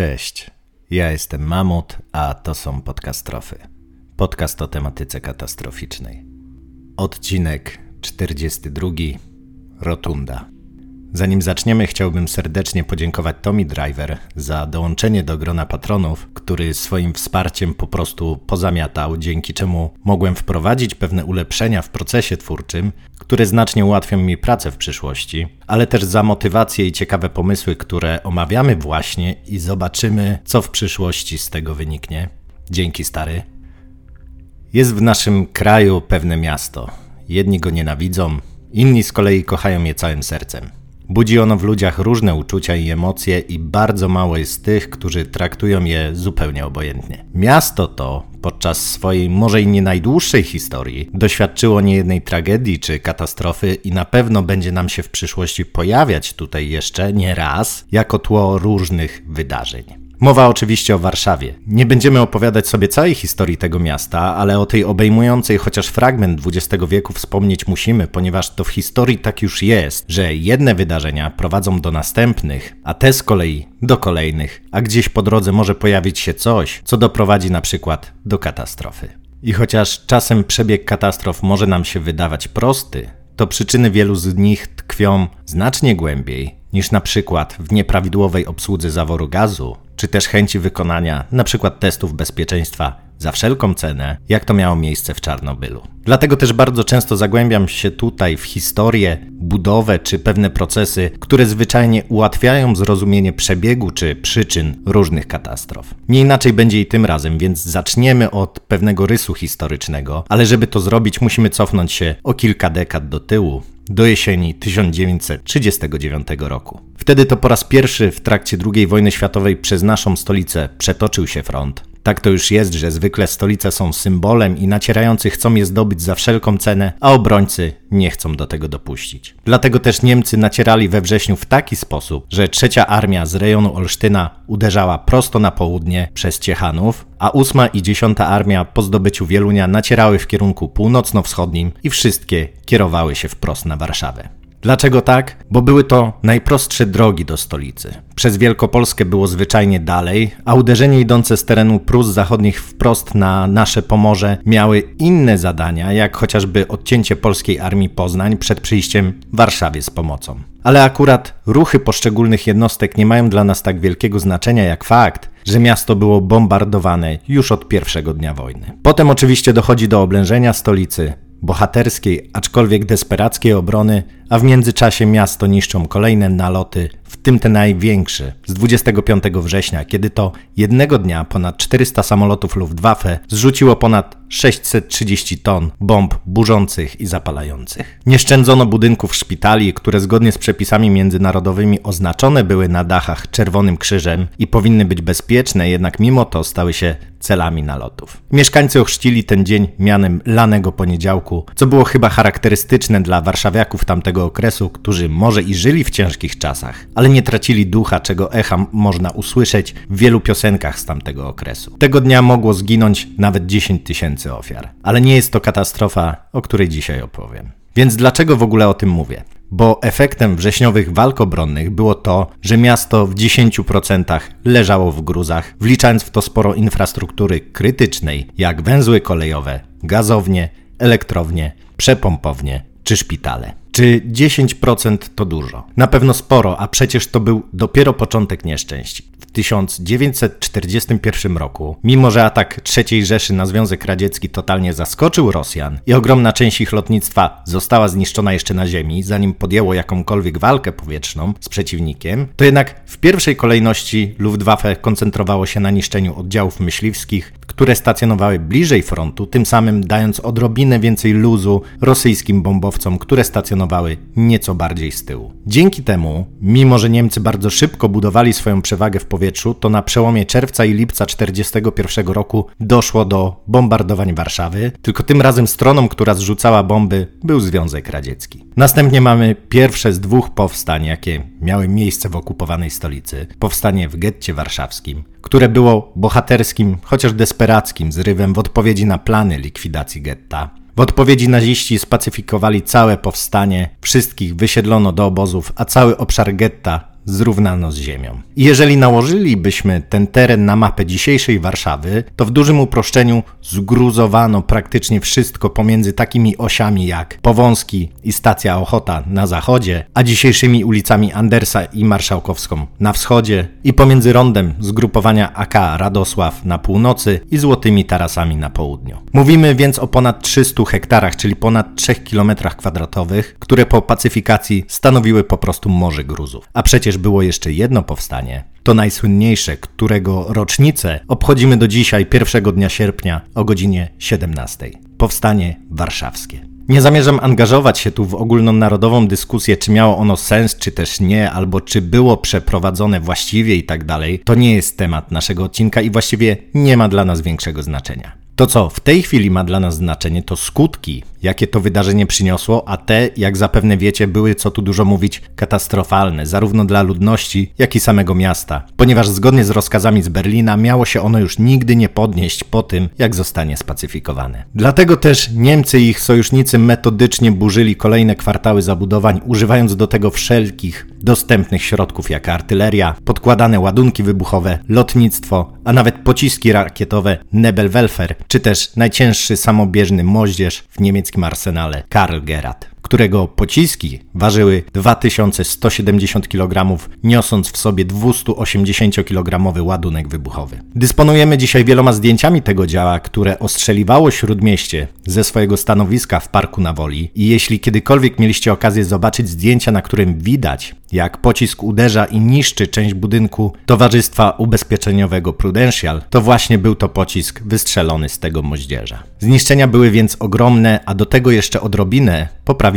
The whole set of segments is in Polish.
Cześć, ja jestem Mamut, a to są podcastrofy. Podcast o tematyce katastroficznej. Odcinek 42. Rotunda. Zanim zaczniemy, chciałbym serdecznie podziękować Tommy Driver za dołączenie do grona patronów, który swoim wsparciem po prostu pozamiatał, dzięki czemu mogłem wprowadzić pewne ulepszenia w procesie twórczym, które znacznie ułatwią mi pracę w przyszłości, ale też za motywację i ciekawe pomysły, które omawiamy właśnie i zobaczymy, co w przyszłości z tego wyniknie. Dzięki stary. Jest w naszym kraju pewne miasto. Jedni go nienawidzą, inni z kolei kochają je całym sercem. Budzi ono w ludziach różne uczucia i emocje, i bardzo mało jest tych, którzy traktują je zupełnie obojętnie. Miasto to, podczas swojej może i nie najdłuższej historii, doświadczyło niejednej tragedii czy katastrofy, i na pewno będzie nam się w przyszłości pojawiać tutaj jeszcze nie raz jako tło różnych wydarzeń. Mowa oczywiście o Warszawie. Nie będziemy opowiadać sobie całej historii tego miasta, ale o tej obejmującej chociaż fragment XX wieku wspomnieć musimy, ponieważ to w historii tak już jest, że jedne wydarzenia prowadzą do następnych, a te z kolei do kolejnych, a gdzieś po drodze może pojawić się coś, co doprowadzi na przykład do katastrofy. I chociaż czasem przebieg katastrof może nam się wydawać prosty, to przyczyny wielu z nich tkwią znacznie głębiej niż na przykład w nieprawidłowej obsłudze zaworu gazu, czy też chęci wykonania np. testów bezpieczeństwa za wszelką cenę, jak to miało miejsce w Czarnobylu. Dlatego też bardzo często zagłębiam się tutaj w historię, budowę czy pewne procesy, które zwyczajnie ułatwiają zrozumienie przebiegu czy przyczyn różnych katastrof. Nie inaczej będzie i tym razem, więc zaczniemy od pewnego rysu historycznego, ale żeby to zrobić, musimy cofnąć się o kilka dekad do tyłu do jesieni 1939 roku. Wtedy to po raz pierwszy w trakcie II wojny światowej przez naszą stolicę przetoczył się front. Tak to już jest, że zwykle stolice są symbolem i nacierający chcą je zdobyć za wszelką cenę, a obrońcy nie chcą do tego dopuścić. Dlatego też Niemcy nacierali we wrześniu w taki sposób, że trzecia armia z rejonu Olsztyna uderzała prosto na południe przez Ciechanów, a ósma i dziesiąta armia po zdobyciu Wielunia nacierały w kierunku północno-wschodnim i wszystkie kierowały się wprost na Warszawę. Dlaczego tak? Bo były to najprostsze drogi do stolicy. Przez Wielkopolskę było zwyczajnie dalej, a uderzenie idące z terenu Prus zachodnich wprost na nasze Pomorze miały inne zadania, jak chociażby odcięcie polskiej armii Poznań przed przyjściem Warszawie z pomocą. Ale akurat ruchy poszczególnych jednostek nie mają dla nas tak wielkiego znaczenia jak fakt, że miasto było bombardowane już od pierwszego dnia wojny. Potem oczywiście dochodzi do oblężenia stolicy, bohaterskiej, aczkolwiek desperackiej obrony, a w międzyczasie miasto niszczą kolejne naloty, w tym te największe, z 25 września, kiedy to jednego dnia ponad 400 samolotów Luftwaffe zrzuciło ponad 630 ton bomb burzących i zapalających. Nie szczędzono budynków szpitali, które zgodnie z przepisami międzynarodowymi oznaczone były na dachach czerwonym krzyżem i powinny być bezpieczne, jednak mimo to stały się celami nalotów. Mieszkańcy ochrzcili ten dzień mianem lanego poniedziałku, co było chyba charakterystyczne dla warszawiaków tamtego okresu, którzy może i żyli w ciężkich czasach, ale nie tracili ducha, czego echa można usłyszeć w wielu piosenkach z tamtego okresu. Tego dnia mogło zginąć nawet 10 tysięcy ofiar, ale nie jest to katastrofa, o której dzisiaj opowiem. Więc dlaczego w ogóle o tym mówię? Bo efektem wrześniowych walk obronnych było to, że miasto w 10% leżało w gruzach, wliczając w to sporo infrastruktury krytycznej, jak węzły kolejowe, gazownie, elektrownie, przepompownie czy szpitale. Czy 10% to dużo? Na pewno sporo, a przecież to był dopiero początek nieszczęść. W 1941 roku, mimo że atak III Rzeszy na Związek Radziecki totalnie zaskoczył Rosjan i ogromna część ich lotnictwa została zniszczona jeszcze na ziemi, zanim podjęło jakąkolwiek walkę powietrzną z przeciwnikiem, to jednak w pierwszej kolejności Luftwaffe koncentrowało się na niszczeniu oddziałów myśliwskich, które stacjonowały bliżej frontu, tym samym dając odrobinę więcej luzu rosyjskim bombowcom, które stacjonowały nieco bardziej z tyłu. Dzięki temu, mimo że Niemcy bardzo szybko budowali swoją przewagę w powietrzu, to na przełomie czerwca i lipca 1941 roku doszło do bombardowań Warszawy, tylko tym razem stroną, która zrzucała bomby, był Związek Radziecki. Następnie mamy pierwsze z dwóch powstań, jakie miały miejsce w okupowanej stolicy. Powstanie w getcie warszawskim, które było bohaterskim, chociaż desperackim zrywem w odpowiedzi na plany likwidacji getta. W odpowiedzi naziści spacyfikowali całe powstanie, wszystkich wysiedlono do obozów, a cały obszar getta zrównano z ziemią. Jeżeli nałożylibyśmy ten teren na mapę dzisiejszej Warszawy, to w dużym uproszczeniu zgruzowano praktycznie wszystko pomiędzy takimi osiami jak Powązki i stacja Ochota na zachodzie, a dzisiejszymi ulicami Andersa i Marszałkowską na wschodzie i pomiędzy rondem zgrupowania AK Radosław na północy i złotymi tarasami na południu. Mówimy więc o ponad 300 hektarach, czyli ponad 3 km kwadratowych, które po pacyfikacji stanowiły po prostu morze gruzów. A przecież było jeszcze jedno powstanie, to najsłynniejsze, którego rocznicę obchodzimy do dzisiaj, pierwszego dnia sierpnia o godzinie 17. Powstanie warszawskie. Nie zamierzam angażować się tu w ogólnonarodową dyskusję, czy miało ono sens, czy też nie, albo czy było przeprowadzone właściwie i tak dalej. To nie jest temat naszego odcinka i właściwie nie ma dla nas większego znaczenia. To, co w tej chwili ma dla nas znaczenie, to skutki, jakie to wydarzenie przyniosło, a te, jak zapewne wiecie, były, co tu dużo mówić, katastrofalne, zarówno dla ludności, jak i samego miasta, ponieważ zgodnie z rozkazami z Berlina miało się ono już nigdy nie podnieść po tym, jak zostanie spacyfikowane. Dlatego też Niemcy i ich sojusznicy metodycznie burzyli kolejne kwartały zabudowań, używając do tego wszelkich dostępnych środków, jak artyleria, podkładane ładunki wybuchowe, lotnictwo, a nawet pociski rakietowe Nebelwerfer, czy też najcięższy samobieżny moździerz w niemieckim arsenale Karl Gerard którego pociski ważyły 2170 kg, niosąc w sobie 280-kilogramowy ładunek wybuchowy. Dysponujemy dzisiaj wieloma zdjęciami tego działa, które ostrzeliwało śródmieście ze swojego stanowiska w Parku na Woli i jeśli kiedykolwiek mieliście okazję zobaczyć zdjęcia, na którym widać, jak pocisk uderza i niszczy część budynku Towarzystwa Ubezpieczeniowego Prudential, to właśnie był to pocisk wystrzelony z tego moździerza. Zniszczenia były więc ogromne, a do tego jeszcze odrobinę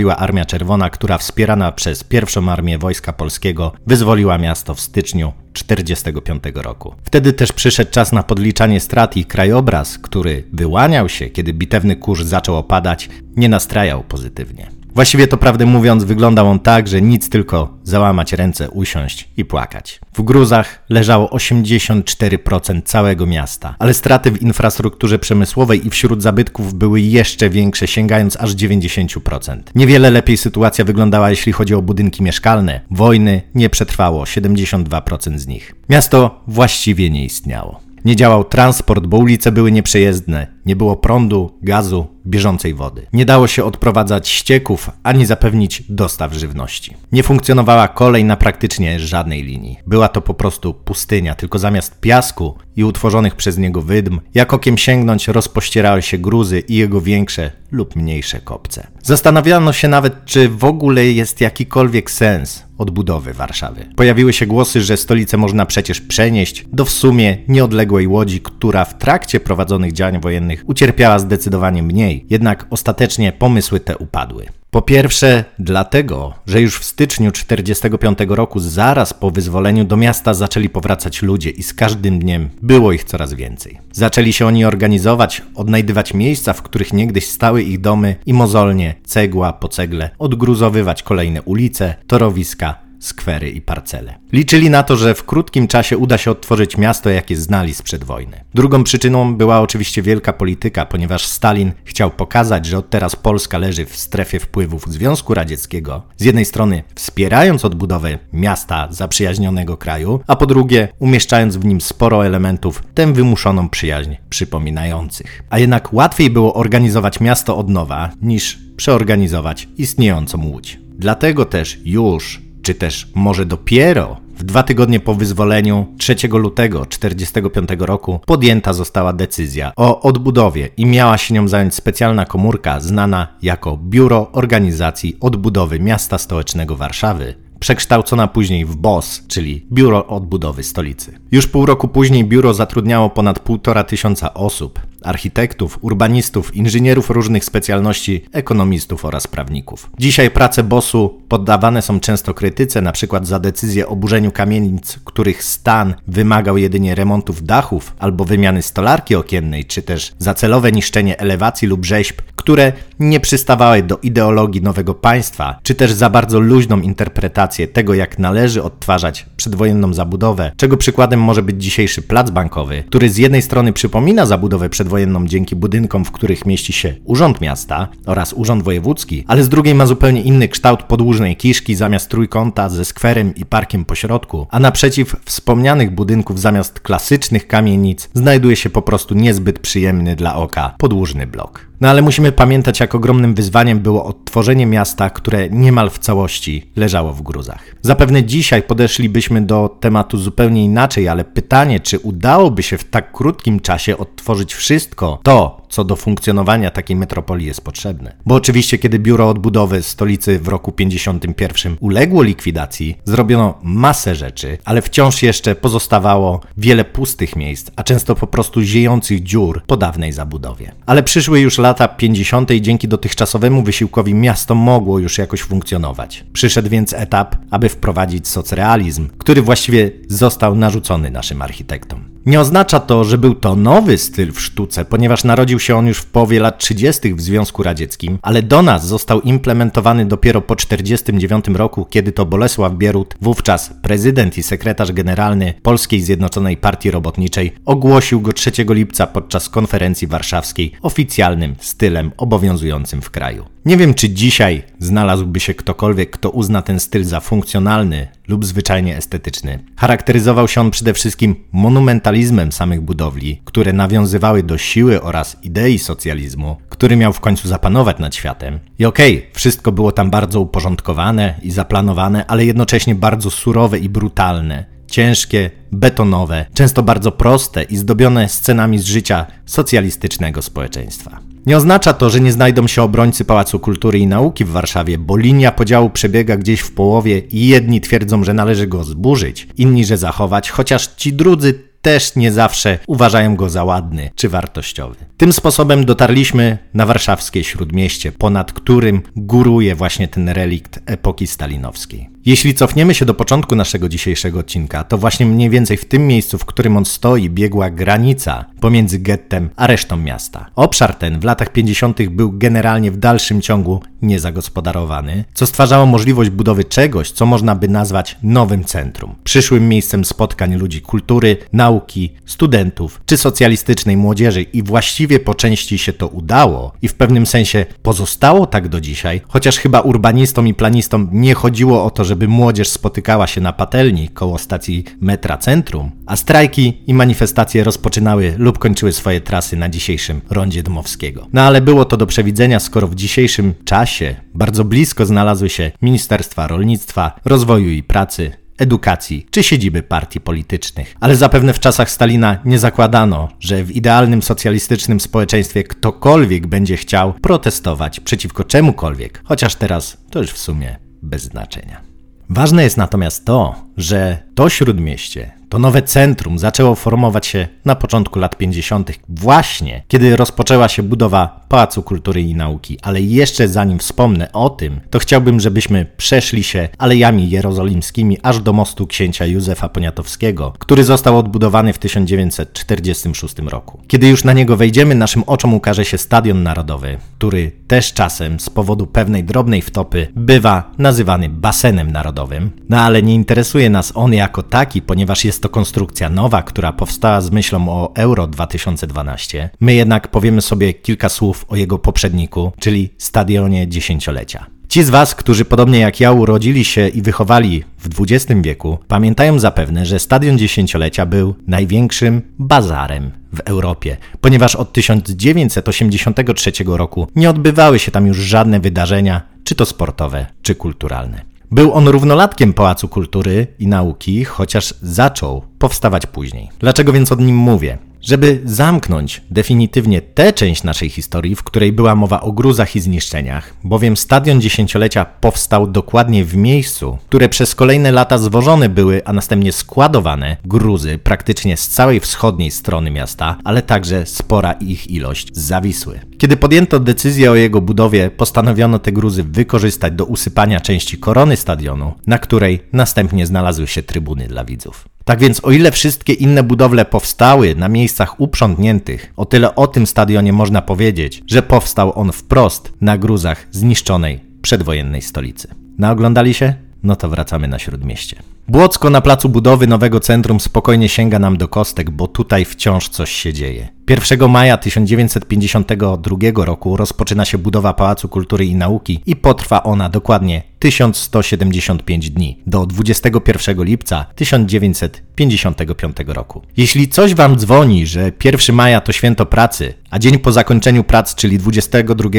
poprawiła Armia Czerwona, która wspierana przez pierwszą Armię Wojska Polskiego wyzwoliła miasto w styczniu 1945 roku. Wtedy też przyszedł czas na podliczanie strat i krajobraz, który wyłaniał się, kiedy bitewny kurz zaczął opadać, nie nastrajał pozytywnie. Właściwie to prawdę mówiąc, wyglądał on tak, że nic tylko załamać ręce, usiąść i płakać. W gruzach leżało 84% całego miasta, ale straty w infrastrukturze przemysłowej i wśród zabytków były jeszcze większe, sięgając aż 90%. Niewiele lepiej sytuacja wyglądała, jeśli chodzi o budynki mieszkalne. Wojny nie przetrwało 72% z nich. Miasto właściwie nie istniało. Nie działał transport, bo ulice były nieprzejezdne. Nie było prądu, gazu, bieżącej wody. Nie dało się odprowadzać ścieków ani zapewnić dostaw żywności. Nie funkcjonowała kolej na praktycznie żadnej linii. Była to po prostu pustynia, tylko zamiast piasku i utworzonych przez niego wydm, jak okiem sięgnąć rozpościerały się gruzy i jego większe lub mniejsze kopce. Zastanawiano się nawet, czy w ogóle jest jakikolwiek sens odbudowy Warszawy. Pojawiły się głosy, że stolicę można przecież przenieść do w sumie nieodległej łodzi, która w trakcie prowadzonych działań wojennych ucierpiała zdecydowanie mniej, jednak ostatecznie pomysły te upadły. Po pierwsze, dlatego, że już w styczniu 1945 roku, zaraz po wyzwoleniu, do miasta zaczęli powracać ludzie i z każdym dniem było ich coraz więcej. Zaczęli się oni organizować, odnajdywać miejsca, w których niegdyś stały ich domy i mozolnie, cegła po cegle, odgruzowywać kolejne ulice, torowiska, skwery i parcele. Liczyli na to, że w krótkim czasie uda się odtworzyć miasto, jakie znali sprzed wojny. Drugą przyczyną była oczywiście wielka polityka, ponieważ Stalin chciał pokazać, że od teraz Polska leży w strefie wpływów Związku Radzieckiego, z jednej strony wspierając odbudowę miasta zaprzyjaźnionego kraju, a po drugie umieszczając w nim sporo elementów tę wymuszoną przyjaźń przypominających. A jednak łatwiej było organizować miasto od nowa niż przeorganizować istniejącą łódź. Dlatego też już czy też może dopiero w dwa tygodnie po wyzwoleniu 3 lutego 1945 roku podjęta została decyzja o odbudowie i miała się nią zająć specjalna komórka znana jako Biuro Organizacji Odbudowy Miasta Stołecznego Warszawy, przekształcona później w BOS, czyli Biuro Odbudowy Stolicy. Już pół roku później biuro zatrudniało ponad półtora tysiąca osób, architektów, urbanistów, inżynierów różnych specjalności, ekonomistów oraz prawników. Dzisiaj prace BOS-u poddawane są często krytyce, np. za decyzję o burzeniu kamienic, których stan wymagał jedynie remontów dachów albo wymiany stolarki okiennej, czy też za celowe niszczenie elewacji lub rzeźb, które nie przystawały do ideologii nowego państwa, czy też za bardzo luźną interpretację tego, jak należy odtwarzać przedwojenną zabudowę, czego przykładem może być dzisiejszy plac bankowy, który z jednej strony przypomina zabudowę przedwojenną, przedwojenną dzięki budynkom, w których mieści się Urząd Miasta oraz Urząd Wojewódzki, ale z drugiej ma zupełnie inny kształt podłużnej kiszki zamiast trójkąta ze skwerem i parkiem po środku, a naprzeciw wspomnianych budynków zamiast klasycznych kamienic znajduje się po prostu niezbyt przyjemny dla oka podłużny blok. No ale musimy pamiętać, jak ogromnym wyzwaniem było odtworzenie miasta, które niemal w całości leżało w gruzach. Zapewne dzisiaj podeszlibyśmy do tematu zupełnie inaczej, ale pytanie, czy udałoby się w tak krótkim czasie odtworzyć wszystko to, co do funkcjonowania takiej metropolii jest potrzebne. Bo oczywiście, kiedy biuro odbudowy stolicy w roku 51 uległo likwidacji, zrobiono masę rzeczy, ale wciąż jeszcze pozostawało wiele pustych miejsc, a często po prostu ziejących dziur po dawnej zabudowie. Ale przyszły już lata 50. i dzięki dotychczasowemu wysiłkowi miasto mogło już jakoś funkcjonować. Przyszedł więc etap, aby wprowadzić socrealizm, który właściwie został narzucony naszym architektom. Nie oznacza to, że był to nowy styl w sztuce, ponieważ narodził się on już w połowie lat 30. w Związku Radzieckim, ale do nas został implementowany dopiero po 1949 roku, kiedy to Bolesław Bierut, wówczas prezydent i sekretarz generalny Polskiej Zjednoczonej Partii Robotniczej, ogłosił go 3 lipca podczas konferencji warszawskiej oficjalnym stylem obowiązującym w kraju. Nie wiem, czy dzisiaj znalazłby się ktokolwiek, kto uzna ten styl za funkcjonalny lub zwyczajnie estetyczny. Charakteryzował się on przede wszystkim monumentalizmem samych budowli, które nawiązywały do siły oraz idei socjalizmu, który miał w końcu zapanować nad światem. I okej, okay, wszystko było tam bardzo uporządkowane i zaplanowane, ale jednocześnie bardzo surowe i brutalne ciężkie, betonowe, często bardzo proste i zdobione scenami z życia socjalistycznego społeczeństwa. Nie oznacza to, że nie znajdą się obrońcy Pałacu Kultury i Nauki w Warszawie, bo linia podziału przebiega gdzieś w połowie i jedni twierdzą, że należy go zburzyć, inni, że zachować, chociaż ci drudzy też nie zawsze uważają go za ładny czy wartościowy. Tym sposobem dotarliśmy na warszawskie śródmieście, ponad którym góruje właśnie ten relikt epoki stalinowskiej. Jeśli cofniemy się do początku naszego dzisiejszego odcinka, to właśnie mniej więcej w tym miejscu, w którym on stoi, biegła granica pomiędzy gettem a resztą miasta. Obszar ten w latach 50. był generalnie w dalszym ciągu niezagospodarowany, co stwarzało możliwość budowy czegoś, co można by nazwać nowym centrum. Przyszłym miejscem spotkań ludzi kultury, nauki, studentów czy socjalistycznej młodzieży i właściwie po części się to udało i w pewnym sensie pozostało tak do dzisiaj, chociaż chyba urbanistom i planistom nie chodziło o to, że żeby młodzież spotykała się na patelni koło stacji metra centrum, a strajki i manifestacje rozpoczynały lub kończyły swoje trasy na dzisiejszym rondzie Dmowskiego. No ale było to do przewidzenia, skoro w dzisiejszym czasie bardzo blisko znalazły się Ministerstwa Rolnictwa, Rozwoju i Pracy, edukacji czy siedziby partii politycznych. Ale zapewne w czasach Stalina nie zakładano, że w idealnym socjalistycznym społeczeństwie ktokolwiek będzie chciał protestować przeciwko czemukolwiek, chociaż teraz to już w sumie bez znaczenia. Ważne jest natomiast to, że to śródmieście, to nowe centrum zaczęło formować się na początku lat 50., właśnie kiedy rozpoczęła się budowa Pałacu Kultury i Nauki. Ale jeszcze zanim wspomnę o tym, to chciałbym, żebyśmy przeszli się alejami jerozolimskimi aż do mostu księcia Józefa Poniatowskiego, który został odbudowany w 1946 roku. Kiedy już na niego wejdziemy, naszym oczom ukaże się Stadion Narodowy, który też czasem z powodu pewnej drobnej wtopy bywa nazywany basenem narodowym. No ale nie interesuje nas on jako taki, ponieważ jest to konstrukcja nowa, która powstała z myślą o Euro 2012. My jednak powiemy sobie kilka słów o jego poprzedniku, czyli stadionie dziesięciolecia. Ci z Was, którzy podobnie jak ja urodzili się i wychowali w XX wieku, pamiętają zapewne, że Stadion Dziesięciolecia był największym bazarem w Europie, ponieważ od 1983 roku nie odbywały się tam już żadne wydarzenia, czy to sportowe, czy kulturalne. Był on równolatkiem Pałacu Kultury i Nauki, chociaż zaczął powstawać później. Dlaczego więc o nim mówię? Żeby zamknąć definitywnie tę część naszej historii, w której była mowa o gruzach i zniszczeniach, bowiem stadion dziesięciolecia powstał dokładnie w miejscu, które przez kolejne lata zwożone były, a następnie składowane gruzy praktycznie z całej wschodniej strony miasta, ale także spora ich ilość Zawisły. Kiedy podjęto decyzję o jego budowie, postanowiono te gruzy wykorzystać do usypania części korony stadionu, na której następnie znalazły się trybuny dla widzów. Tak więc o ile wszystkie inne budowle powstały na miejscach uprzątniętych, o tyle o tym stadionie można powiedzieć, że powstał on wprost na gruzach zniszczonej przedwojennej stolicy. Naoglądali się? No to wracamy na śródmieście. Błocko na placu budowy nowego centrum spokojnie sięga nam do kostek, bo tutaj wciąż coś się dzieje. 1 maja 1952 roku rozpoczyna się budowa Pałacu Kultury i Nauki i potrwa ona dokładnie 1175 dni do 21 lipca 1955 roku. Jeśli coś wam dzwoni, że 1 maja to święto pracy, a dzień po zakończeniu prac, czyli 22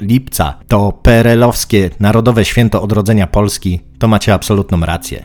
lipca, to PRL-owskie Narodowe Święto Odrodzenia Polski, to macie absolutną rację.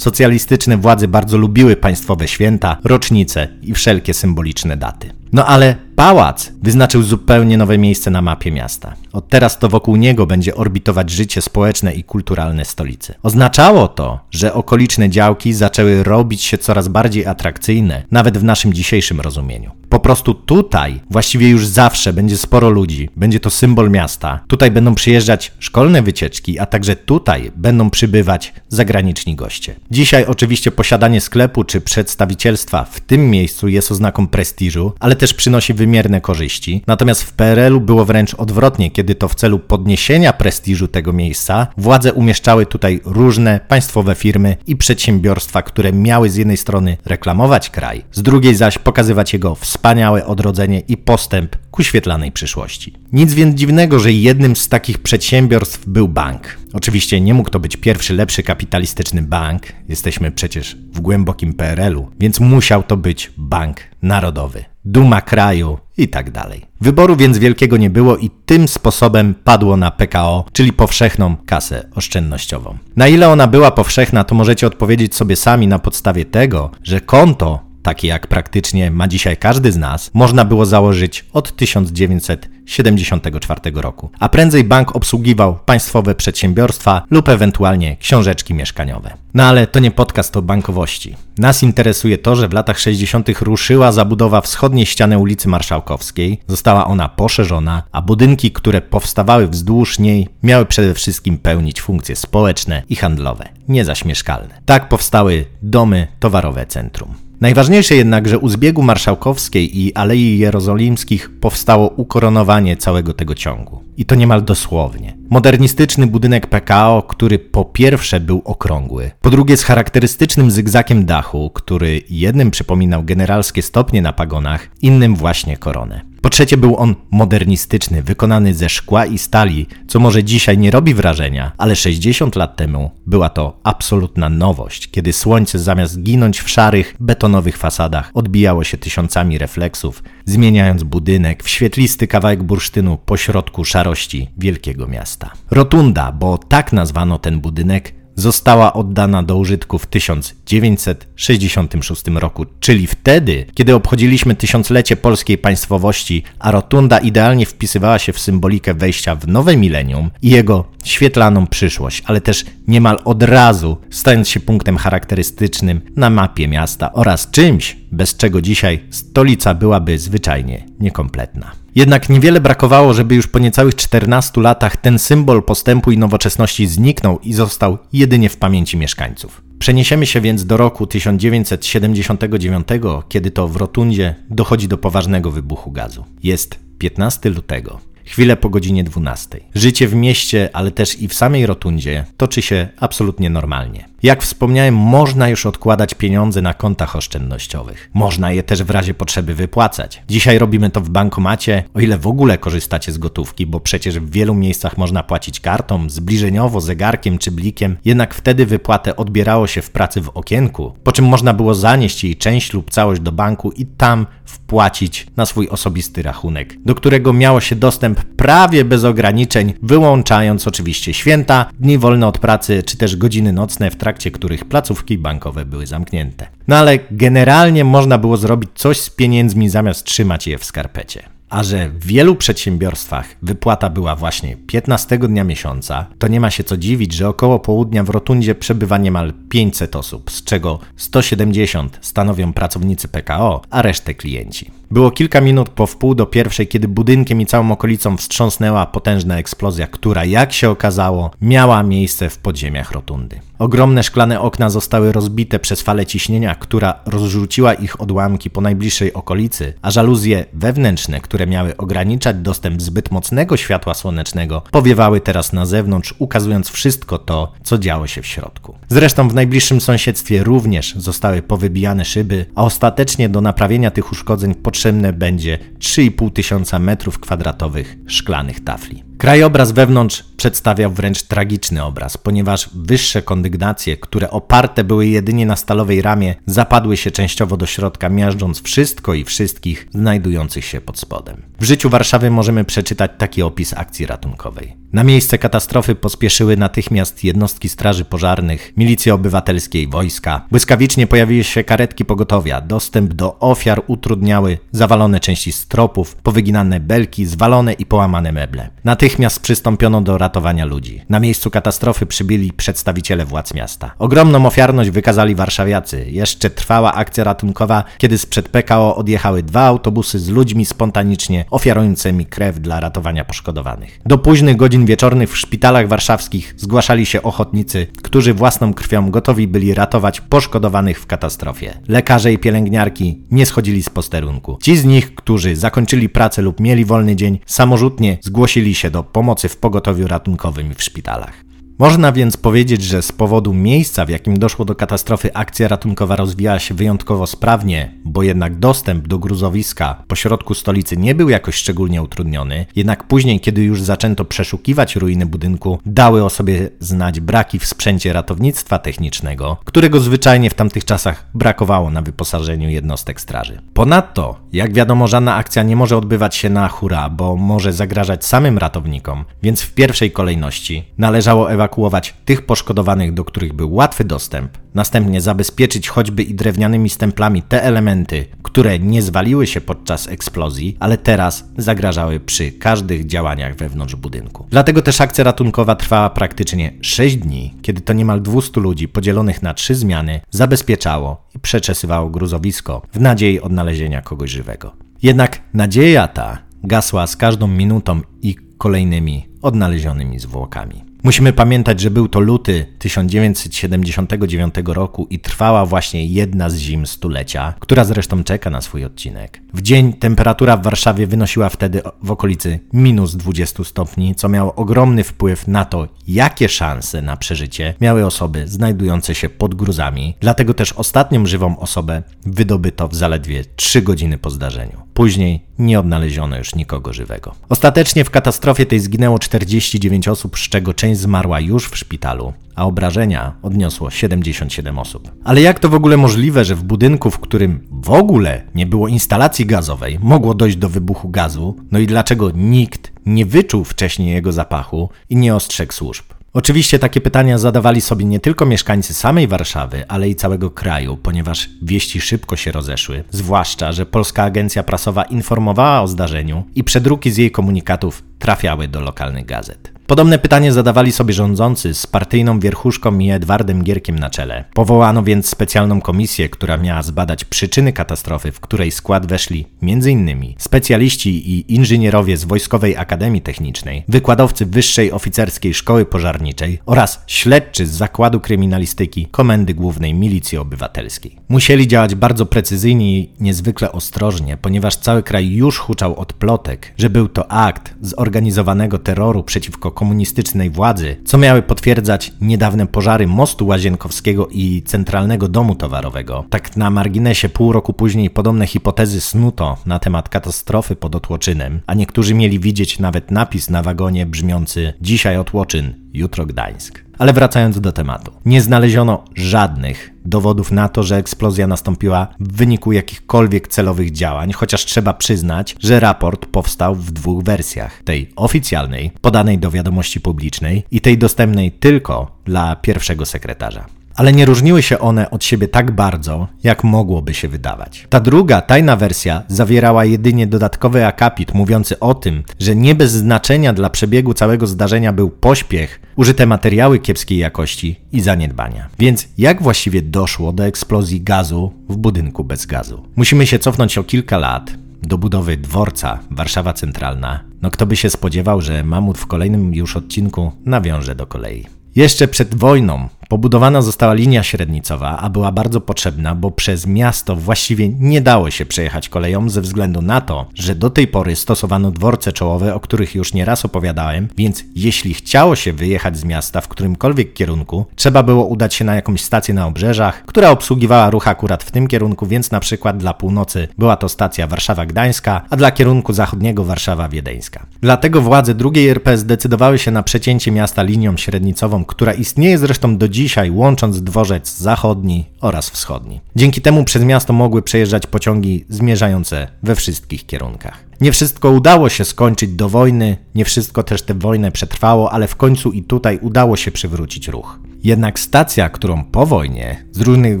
Socjalistyczne władze bardzo lubiły państwowe święta, rocznice i wszelkie symboliczne daty. No ale pałac wyznaczył zupełnie nowe miejsce na mapie miasta. Od teraz to wokół niego będzie orbitować życie społeczne i kulturalne stolicy. Oznaczało to, że okoliczne działki zaczęły robić się coraz bardziej atrakcyjne, nawet w naszym dzisiejszym rozumieniu. Po prostu tutaj właściwie już zawsze będzie sporo ludzi, będzie to symbol miasta. Tutaj będą przyjeżdżać szkolne wycieczki, a także tutaj będą przybywać zagraniczni goście. Dzisiaj oczywiście posiadanie sklepu czy przedstawicielstwa w tym miejscu jest oznaką prestiżu, ale też przynosi wymierne korzyści. Natomiast w PRL-u było wręcz odwrotnie, kiedy to w celu podniesienia prestiżu tego miejsca władze umieszczały tutaj różne państwowe firmy i przedsiębiorstwa, które miały z jednej strony reklamować kraj, z drugiej zaś pokazywać jego wspaniałe odrodzenie i postęp ku świetlanej przyszłości. Nic więc dziwnego, że jednym z takich przedsiębiorstw był bank. Oczywiście nie mógł to być pierwszy lepszy kapitalistyczny bank, jesteśmy przecież w głębokim PRL-u, więc musiał to być bank narodowy, duma kraju i tak dalej. Wyboru więc wielkiego nie było i tym sposobem padło na PKO, czyli powszechną kasę oszczędnościową. Na ile ona była powszechna, to możecie odpowiedzieć sobie sami na podstawie tego, że konto takie jak praktycznie ma dzisiaj każdy z nas, można było założyć od 1974 roku, a prędzej bank obsługiwał państwowe przedsiębiorstwa lub ewentualnie książeczki mieszkaniowe. No ale to nie podcast o bankowości. Nas interesuje to, że w latach 60. ruszyła zabudowa wschodniej ściany ulicy Marszałkowskiej, została ona poszerzona, a budynki, które powstawały wzdłuż niej, miały przede wszystkim pełnić funkcje społeczne i handlowe, nie zaś mieszkalne. Tak powstały domy towarowe centrum. Najważniejsze jednak, że u zbiegu Marszałkowskiej i Alei Jerozolimskich powstało ukoronowanie całego tego ciągu. I to niemal dosłownie. Modernistyczny budynek PKO, który po pierwsze był okrągły, po drugie z charakterystycznym zygzakiem dachu, który jednym przypominał generalskie stopnie na pagonach, innym właśnie koronę. Po trzecie był on modernistyczny, wykonany ze szkła i stali, co może dzisiaj nie robi wrażenia, ale 60 lat temu była to absolutna nowość, kiedy słońce zamiast ginąć w szarych, betonowych fasadach odbijało się tysiącami refleksów, zmieniając budynek w świetlisty kawałek bursztynu pośrodku szarości wielkiego miasta. Rotunda, bo tak nazwano ten budynek, została oddana do użytku w 1966 roku, czyli wtedy, kiedy obchodziliśmy tysiąclecie polskiej państwowości, a rotunda idealnie wpisywała się w symbolikę wejścia w nowe milenium i jego świetlaną przyszłość, ale też niemal od razu stając się punktem charakterystycznym na mapie miasta oraz czymś, bez czego dzisiaj stolica byłaby zwyczajnie niekompletna. Jednak niewiele brakowało, żeby już po niecałych 14 latach ten symbol postępu i nowoczesności zniknął i został jedynie w pamięci mieszkańców. Przeniesiemy się więc do roku 1979, kiedy to w Rotundzie dochodzi do poważnego wybuchu gazu. Jest 15 lutego chwilę po godzinie 12. Życie w mieście, ale też i w samej rotundzie toczy się absolutnie normalnie. Jak wspomniałem, można już odkładać pieniądze na kontach oszczędnościowych. Można je też w razie potrzeby wypłacać. Dzisiaj robimy to w bankomacie, o ile w ogóle korzystacie z gotówki, bo przecież w wielu miejscach można płacić kartą, zbliżeniowo, zegarkiem czy blikiem, jednak wtedy wypłatę odbierało się w pracy w okienku, po czym można było zanieść jej część lub całość do banku i tam wpłacić na swój osobisty rachunek, do którego miało się dostęp prawie bez ograniczeń, wyłączając oczywiście święta, dni wolne od pracy czy też godziny nocne w trakcie trakcie których placówki bankowe były zamknięte. No ale generalnie można było zrobić coś z pieniędzmi zamiast trzymać je w skarpecie. A że w wielu przedsiębiorstwach wypłata była właśnie 15 dnia miesiąca, to nie ma się co dziwić, że około południa w rotundzie przebywa niemal 500 osób, z czego 170 stanowią pracownicy PKO, a resztę klienci. Było kilka minut po wpół do pierwszej, kiedy budynkiem i całą okolicą wstrząsnęła potężna eksplozja, która, jak się okazało, miała miejsce w podziemiach rotundy. Ogromne szklane okna zostały rozbite przez falę ciśnienia, która rozrzuciła ich odłamki po najbliższej okolicy, a żaluzje wewnętrzne, które miały ograniczać dostęp zbyt mocnego światła słonecznego, powiewały teraz na zewnątrz, ukazując wszystko to, co działo się w środku. Zresztą w najbliższym sąsiedztwie również zostały powybijane szyby, a ostatecznie do naprawienia tych uszkodzeń potrzebne będzie 3,5 tysiąca metrów kwadratowych szklanych tafli. Krajobraz wewnątrz przedstawiał wręcz tragiczny obraz, ponieważ wyższe kondygnacje, które oparte były jedynie na stalowej ramie, zapadły się częściowo do środka, miażdżąc wszystko i wszystkich znajdujących się pod spodem. W życiu Warszawy możemy przeczytać taki opis akcji ratunkowej. Na miejsce katastrofy pospieszyły natychmiast jednostki straży pożarnych, milicji obywatelskiej, wojska. Błyskawicznie pojawiły się karetki pogotowia. Dostęp do ofiar utrudniały zawalone części stropów, powyginane belki, zwalone i połamane meble. Natychmiast przystąpiono do ratowania ludzi. Na miejscu katastrofy przybyli przedstawiciele władz miasta. Ogromną ofiarność wykazali warszawiacy. Jeszcze trwała akcja ratunkowa, kiedy sprzed PKO odjechały dwa autobusy z ludźmi spontanicznie ofiarującymi krew dla ratowania poszkodowanych. Do późnych godzin wieczornych w szpitalach warszawskich zgłaszali się ochotnicy, którzy własną krwią gotowi byli ratować poszkodowanych w katastrofie. Lekarze i pielęgniarki nie schodzili z posterunku. Ci z nich, którzy zakończyli pracę lub mieli wolny dzień, samorzutnie zgłosili się do pomocy w pogotowiu ratunkowym w szpitalach. Można więc powiedzieć, że z powodu miejsca, w jakim doszło do katastrofy, akcja ratunkowa rozwijała się wyjątkowo sprawnie, bo jednak dostęp do gruzowiska pośrodku stolicy nie był jakoś szczególnie utrudniony. Jednak później, kiedy już zaczęto przeszukiwać ruiny budynku, dały o sobie znać braki w sprzęcie ratownictwa technicznego, którego zwyczajnie w tamtych czasach brakowało na wyposażeniu jednostek straży. Ponadto, jak wiadomo, żadna akcja nie może odbywać się na hura, bo może zagrażać samym ratownikom, więc w pierwszej kolejności należało ewakuować ewakuować tych poszkodowanych, do których był łatwy dostęp, następnie zabezpieczyć choćby i drewnianymi stemplami te elementy, które nie zwaliły się podczas eksplozji, ale teraz zagrażały przy każdych działaniach wewnątrz budynku. Dlatego też akcja ratunkowa trwała praktycznie 6 dni, kiedy to niemal 200 ludzi podzielonych na trzy zmiany zabezpieczało i przeczesywało gruzowisko w nadziei odnalezienia kogoś żywego. Jednak nadzieja ta gasła z każdą minutą i kolejnymi odnalezionymi zwłokami. Musimy pamiętać, że był to luty 1979 roku i trwała właśnie jedna z zim stulecia, która zresztą czeka na swój odcinek. W dzień temperatura w Warszawie wynosiła wtedy w okolicy minus 20 stopni, co miało ogromny wpływ na to, jakie szanse na przeżycie miały osoby znajdujące się pod gruzami. Dlatego też ostatnią żywą osobę wydobyto w zaledwie 3 godziny po zdarzeniu. Później nie odnaleziono już nikogo żywego. Ostatecznie w katastrofie tej zginęło 49 osób, z czego część zmarła już w szpitalu, a obrażenia odniosło 77 osób. Ale jak to w ogóle możliwe, że w budynku, w którym w ogóle nie było instalacji gazowej, mogło dojść do wybuchu gazu? No i dlaczego nikt nie wyczuł wcześniej jego zapachu i nie ostrzegł służb? Oczywiście takie pytania zadawali sobie nie tylko mieszkańcy samej Warszawy, ale i całego kraju, ponieważ wieści szybko się rozeszły, zwłaszcza, że Polska Agencja Prasowa informowała o zdarzeniu i przedruki z jej komunikatów trafiały do lokalnych gazet. Podobne pytanie zadawali sobie rządzący z partyjną wierchuszką i Edwardem Gierkiem na czele. Powołano więc specjalną komisję, która miała zbadać przyczyny katastrofy, w której skład weszli m.in. specjaliści i inżynierowie z Wojskowej Akademii Technicznej, wykładowcy Wyższej Oficerskiej Szkoły Pożarniczej oraz śledczy z Zakładu Kryminalistyki Komendy Głównej Milicji Obywatelskiej. Musieli działać bardzo precyzyjnie i niezwykle ostrożnie, ponieważ cały kraj już huczał od plotek, że był to akt zorganizowanego terroru przeciwko komunistycznej władzy, co miały potwierdzać niedawne pożary mostu Łazienkowskiego i Centralnego Domu Towarowego. Tak na marginesie pół roku później podobne hipotezy snuto na temat katastrofy pod Otłoczynem, a niektórzy mieli widzieć nawet napis na wagonie brzmiący dzisiaj Otłoczyn, jutro Gdańsk. Ale wracając do tematu. Nie znaleziono żadnych dowodów na to, że eksplozja nastąpiła w wyniku jakichkolwiek celowych działań, chociaż trzeba przyznać, że raport powstał w dwóch wersjach: tej oficjalnej, podanej do wiadomości publicznej i tej dostępnej tylko dla pierwszego sekretarza ale nie różniły się one od siebie tak bardzo, jak mogłoby się wydawać. Ta druga, tajna wersja zawierała jedynie dodatkowy akapit mówiący o tym, że nie bez znaczenia dla przebiegu całego zdarzenia był pośpiech, użyte materiały kiepskiej jakości i zaniedbania. Więc jak właściwie doszło do eksplozji gazu w budynku bez gazu? Musimy się cofnąć o kilka lat, do budowy dworca Warszawa Centralna, no kto by się spodziewał, że Mamut w kolejnym już odcinku nawiąże do kolei. Jeszcze przed wojną Pobudowana została linia średnicowa, a była bardzo potrzebna, bo przez miasto właściwie nie dało się przejechać koleją ze względu na to, że do tej pory stosowano dworce czołowe, o których już nieraz opowiadałem, więc jeśli chciało się wyjechać z miasta w którymkolwiek kierunku, trzeba było udać się na jakąś stację na obrzeżach, która obsługiwała ruch akurat w tym kierunku, więc na przykład dla północy była to stacja Warszawa-Gdańska, a dla kierunku zachodniego Warszawa-Wiedeńska. Dlatego władze drugiej RP zdecydowały się na przecięcie miasta linią średnicową, która istnieje zresztą do dzisiaj, łącząc dworzec zachodni oraz wschodni. Dzięki temu przez miasto mogły przejeżdżać pociągi zmierzające we wszystkich kierunkach. Nie wszystko udało się skończyć do wojny, nie wszystko też tę wojnę przetrwało, ale w końcu i tutaj udało się przywrócić ruch. Jednak stacja, którą po wojnie, z różnych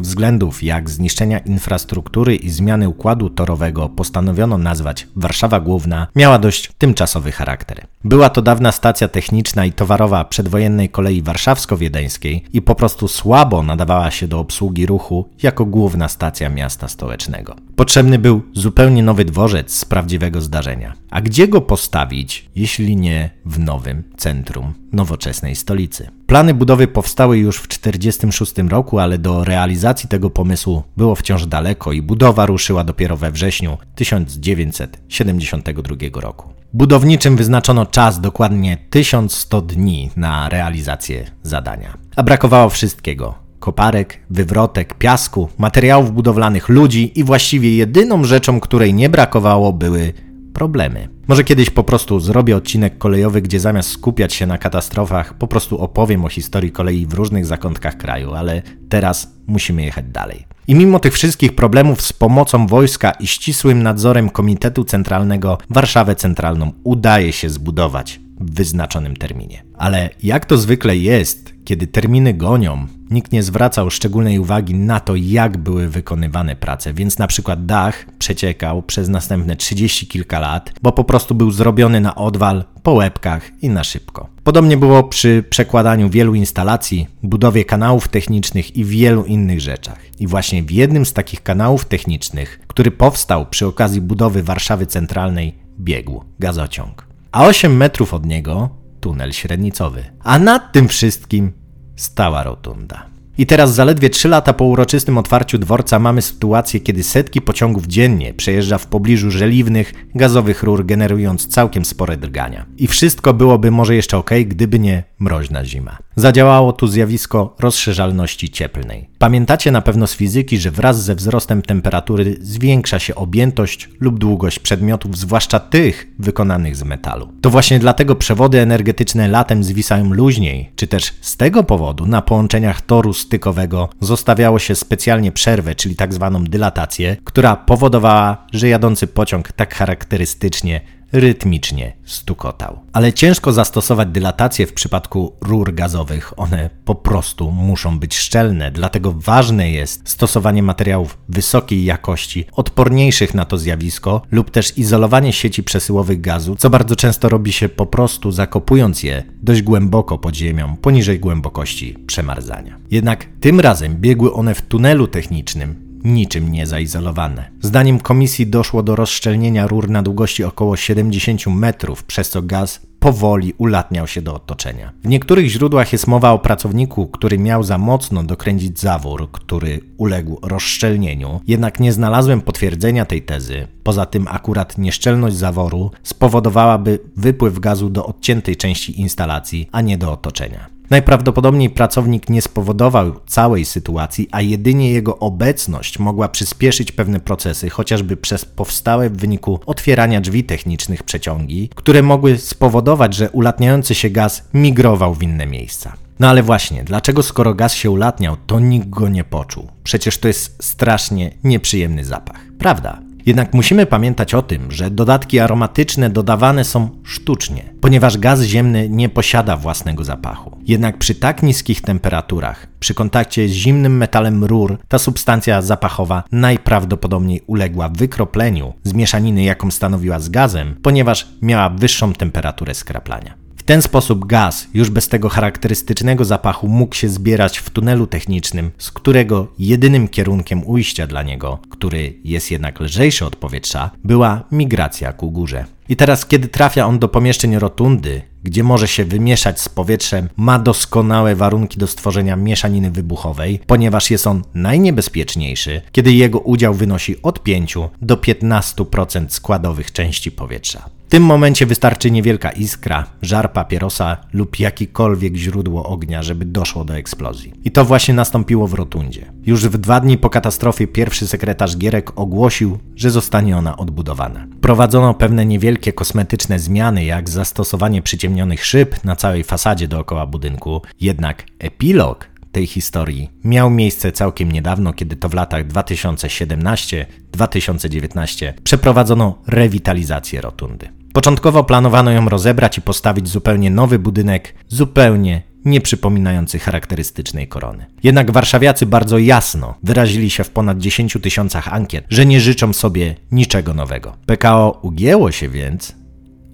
względów jak zniszczenia infrastruktury i zmiany układu torowego postanowiono nazwać Warszawa Główna, miała dość tymczasowy charakter. Była to dawna stacja techniczna i towarowa przedwojennej kolei warszawsko-wiedeńskiej i po prostu słabo nadawała się do obsługi ruchu jako główna stacja miasta stołecznego. Potrzebny był zupełnie nowy dworzec z prawdziwego zdarzenia. A gdzie go postawić, jeśli nie w nowym centrum nowoczesnej stolicy? Plany budowy powstały już w 1946 roku, ale do realizacji tego pomysłu było wciąż daleko i budowa ruszyła dopiero we wrześniu 1972 roku. Budowniczym wyznaczono czas dokładnie 1100 dni na realizację zadania. A brakowało wszystkiego: koparek, wywrotek, piasku, materiałów budowlanych, ludzi i właściwie jedyną rzeczą, której nie brakowało, były problemy. Może kiedyś po prostu zrobię odcinek kolejowy, gdzie zamiast skupiać się na katastrofach, po prostu opowiem o historii kolei w różnych zakątkach kraju, ale teraz musimy jechać dalej. I mimo tych wszystkich problemów z pomocą wojska i ścisłym nadzorem Komitetu Centralnego Warszawę Centralną udaje się zbudować wyznaczonym terminie. Ale jak to zwykle jest, kiedy terminy gonią, nikt nie zwracał szczególnej uwagi na to, jak były wykonywane prace, więc na przykład dach przeciekał przez następne 30 kilka lat, bo po prostu był zrobiony na odwal, po łebkach i na szybko. Podobnie było przy przekładaniu wielu instalacji, budowie kanałów technicznych i wielu innych rzeczach. I właśnie w jednym z takich kanałów technicznych, który powstał przy okazji budowy Warszawy Centralnej, biegł gazociąg. A 8 metrów od niego tunel średnicowy. A nad tym wszystkim stała rotunda. I teraz zaledwie 3 lata po uroczystym otwarciu dworca mamy sytuację, kiedy setki pociągów dziennie przejeżdża w pobliżu żeliwnych, gazowych rur, generując całkiem spore drgania. I wszystko byłoby może jeszcze ok, gdyby nie mroźna zima. Zadziałało tu zjawisko rozszerzalności cieplnej. Pamiętacie na pewno z fizyki, że wraz ze wzrostem temperatury zwiększa się objętość lub długość przedmiotów, zwłaszcza tych wykonanych z metalu. To właśnie dlatego przewody energetyczne latem zwisają luźniej, czy też z tego powodu na połączeniach toru stykowego zostawiało się specjalnie przerwę, czyli tak zwaną dylatację, która powodowała, że jadący pociąg tak charakterystycznie rytmicznie stukotał. Ale ciężko zastosować dylatację w przypadku rur gazowych. One po prostu muszą być szczelne, dlatego ważne jest stosowanie materiałów wysokiej jakości, odporniejszych na to zjawisko, lub też izolowanie sieci przesyłowych gazu, co bardzo często robi się po prostu zakopując je dość głęboko pod ziemią, poniżej głębokości przemarzania. Jednak tym razem biegły one w tunelu technicznym, niczym nie zaizolowane. Zdaniem komisji doszło do rozszczelnienia rur na długości około 70 metrów, przez co gaz powoli ulatniał się do otoczenia. W niektórych źródłach jest mowa o pracowniku, który miał za mocno dokręcić zawór, który uległ rozszczelnieniu, jednak nie znalazłem potwierdzenia tej tezy. Poza tym akurat nieszczelność zaworu spowodowałaby wypływ gazu do odciętej części instalacji, a nie do otoczenia. Najprawdopodobniej pracownik nie spowodował całej sytuacji, a jedynie jego obecność mogła przyspieszyć pewne procesy, chociażby przez powstałe w wyniku otwierania drzwi technicznych przeciągi, które mogły spowodować, że ulatniający się gaz migrował w inne miejsca. No ale właśnie, dlaczego skoro gaz się ulatniał, to nikt go nie poczuł? Przecież to jest strasznie nieprzyjemny zapach. Prawda? Jednak musimy pamiętać o tym, że dodatki aromatyczne dodawane są sztucznie, ponieważ gaz ziemny nie posiada własnego zapachu. Jednak przy tak niskich temperaturach, przy kontakcie z zimnym metalem rur, ta substancja zapachowa najprawdopodobniej uległa wykropleniu z mieszaniny, jaką stanowiła z gazem, ponieważ miała wyższą temperaturę skraplania ten sposób gaz, już bez tego charakterystycznego zapachu, mógł się zbierać w tunelu technicznym, z którego jedynym kierunkiem ujścia dla niego, który jest jednak lżejszy od powietrza, była migracja ku górze. I teraz, kiedy trafia on do pomieszczeń rotundy, gdzie może się wymieszać z powietrzem, ma doskonałe warunki do stworzenia mieszaniny wybuchowej, ponieważ jest on najniebezpieczniejszy, kiedy jego udział wynosi od 5 do 15% składowych części powietrza. Tym momencie wystarczy niewielka iskra, żar papierosa lub jakikolwiek źródło ognia, żeby doszło do eksplozji. I to właśnie nastąpiło w Rotundzie. Już w dwa dni po katastrofie pierwszy sekretarz Gierek ogłosił, że zostanie ona odbudowana. Prowadzono pewne niewielkie kosmetyczne zmiany, jak zastosowanie przyciemnionych szyb na całej fasadzie dookoła budynku, jednak epilog tej historii miał miejsce całkiem niedawno, kiedy to w latach 2017-2019 przeprowadzono rewitalizację rotundy. Początkowo planowano ją rozebrać i postawić zupełnie nowy budynek, zupełnie nie przypominający charakterystycznej korony. Jednak warszawiacy bardzo jasno wyrazili się w ponad 10 tysiącach ankiet, że nie życzą sobie niczego nowego. PKO ugięło się więc,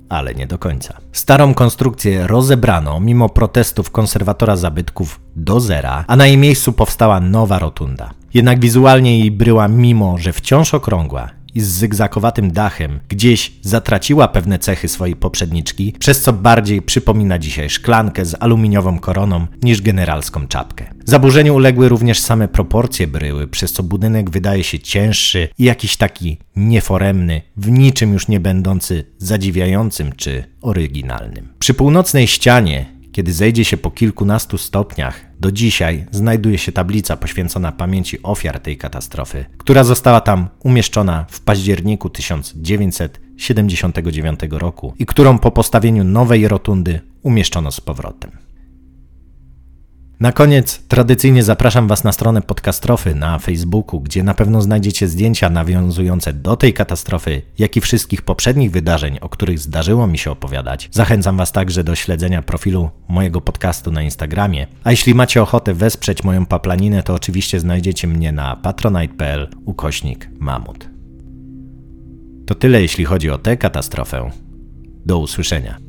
ale nie do końca. Starą konstrukcję rozebrano mimo protestów konserwatora zabytków do zera, a na jej miejscu powstała nowa rotunda. Jednak wizualnie jej bryła, mimo że wciąż okrągła, i z zygzakowatym dachem gdzieś zatraciła pewne cechy swojej poprzedniczki, przez co bardziej przypomina dzisiaj szklankę z aluminiową koroną niż generalską czapkę. Zaburzeniu uległy również same proporcje bryły, przez co budynek wydaje się cięższy i jakiś taki nieforemny, w niczym już nie będący zadziwiającym czy oryginalnym. Przy północnej ścianie kiedy zejdzie się po kilkunastu stopniach, do dzisiaj znajduje się tablica poświęcona pamięci ofiar tej katastrofy, która została tam umieszczona w październiku 1979 roku i którą po postawieniu nowej rotundy umieszczono z powrotem. Na koniec tradycyjnie zapraszam Was na stronę Podcastrofy na Facebooku, gdzie na pewno znajdziecie zdjęcia nawiązujące do tej katastrofy, jak i wszystkich poprzednich wydarzeń, o których zdarzyło mi się opowiadać. Zachęcam Was także do śledzenia profilu mojego podcastu na Instagramie. A jeśli macie ochotę wesprzeć moją paplaninę, to oczywiście znajdziecie mnie na patronite.pl ukośnik mamut. To tyle jeśli chodzi o tę katastrofę. Do usłyszenia.